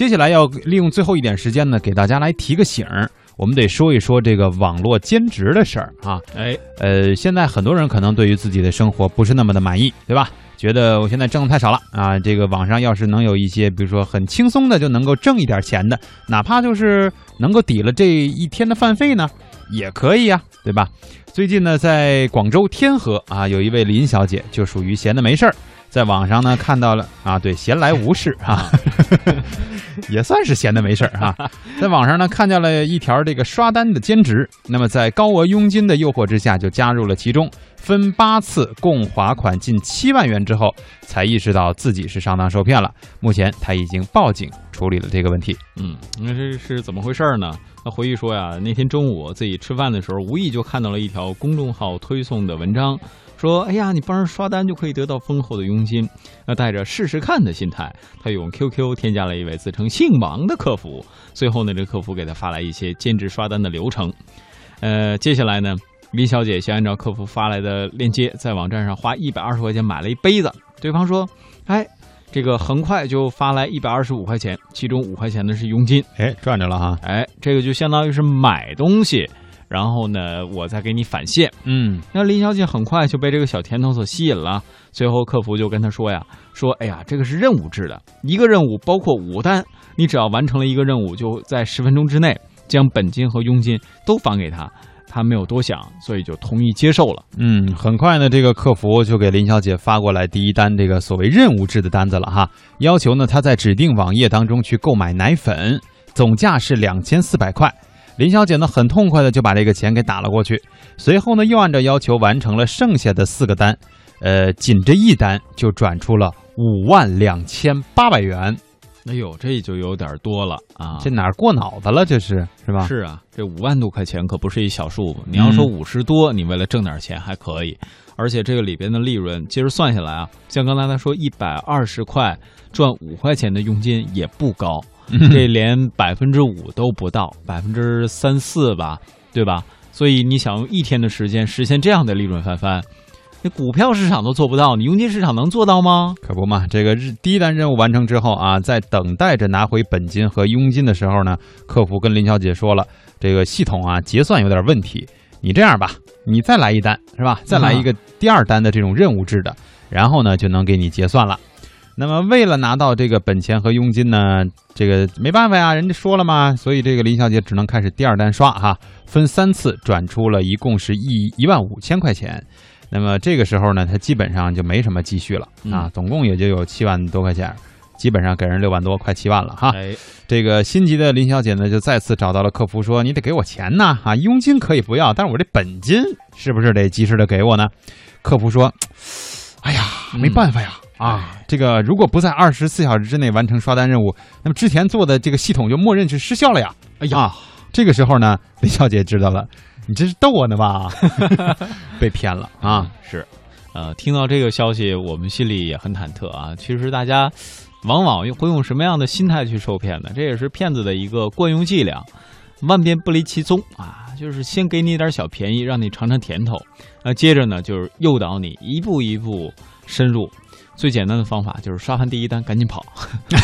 接下来要利用最后一点时间呢，给大家来提个醒儿。我们得说一说这个网络兼职的事儿啊。哎，呃，现在很多人可能对于自己的生活不是那么的满意，对吧？觉得我现在挣的太少了啊。这个网上要是能有一些，比如说很轻松的就能够挣一点钱的，哪怕就是能够抵了这一天的饭费呢，也可以呀，对吧？最近呢，在广州天河啊，有一位林小姐就属于闲的没事儿，在网上呢看到了啊，对，闲来无事啊，也算是闲的没事儿啊。在网上呢看见了一条这个刷单的兼职，那么在高额佣金的诱惑之下，就加入了其中，分八次共划款近七万元之后，才意识到自己是上当受骗了。目前他已经报警处理了这个问题。嗯，那这是怎么回事呢？他回忆说呀，那天中午自己吃饭的时候，无意就看到了一条公众号推送的文章，说：“哎呀，你帮人刷单就可以得到丰厚的佣金。”那带着试试看的心态，他用 QQ 添加了一位自称姓王的客服。随后呢，这客服给他发来一些兼职刷单的流程。呃，接下来呢，李小姐先按照客服发来的链接，在网站上花一百二十块钱买了一杯子。对方说：“哎。”这个很快就发来一百二十五块钱，其中五块钱的是佣金，哎，赚着了哈，哎，这个就相当于是买东西，然后呢，我再给你返现，嗯，那林小姐很快就被这个小甜头所吸引了，随后客服就跟她说呀，说，哎呀，这个是任务制的，一个任务包括五单，你只要完成了一个任务，就在十分钟之内将本金和佣金都返给他。他没有多想，所以就同意接受了。嗯，很快呢，这个客服就给林小姐发过来第一单这个所谓任务制的单子了哈，要求呢她在指定网页当中去购买奶粉，总价是两千四百块。林小姐呢很痛快的就把这个钱给打了过去，随后呢又按照要求完成了剩下的四个单，呃，仅这一单就转出了五万两千八百元。哎呦，这就有点多了啊！这哪儿过脑子了？这是是吧？是啊，这五万多块钱可不是一小数目。你要说五十多，你为了挣点钱还可以，而且这个里边的利润，其实算下来啊，像刚才他说一百二十块赚五块钱的佣金也不高，这连百分之五都不到，百分之三四吧，对吧？所以你想用一天的时间实现这样的利润翻番？那股票市场都做不到，你佣金市场能做到吗？可不嘛！这个日第一单任务完成之后啊，在等待着拿回本金和佣金的时候呢，客服跟林小姐说了，这个系统啊结算有点问题。你这样吧，你再来一单是吧？再来一个第二单的这种任务制的，然后呢就能给你结算了。那么为了拿到这个本钱和佣金呢，这个没办法呀，人家说了嘛，所以这个林小姐只能开始第二单刷哈，分三次转出了一共是一一万五千块钱。那么这个时候呢，他基本上就没什么积蓄了啊，总共也就有七万多块钱，基本上给人六万多，快七万了哈。这个心急的林小姐呢，就再次找到了客服，说：“你得给我钱呐，啊，佣金可以不要，但是我这本金是不是得及时的给我呢？”客服说：“哎呀，没办法呀，啊，这个如果不在二十四小时之内完成刷单任务，那么之前做的这个系统就默认是失效了呀。”哎呀，这个时候呢，林小姐知道了。你这是逗我呢吧？被骗了啊！是，呃，听到这个消息，我们心里也很忐忑啊。其实大家往往会用什么样的心态去受骗呢？这也是骗子的一个惯用伎俩，万变不离其宗啊。就是先给你点小便宜，让你尝尝甜头，那接着呢，就是诱导你一步一步深入。最简单的方法就是刷完第一单赶紧跑，对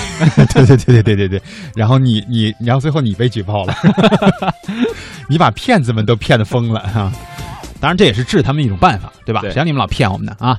对对对对对对，然后你你然后最后你被举报了，你把骗子们都骗的疯了啊！当然这也是治他们一种办法，对吧？谁让你们老骗我们呢啊？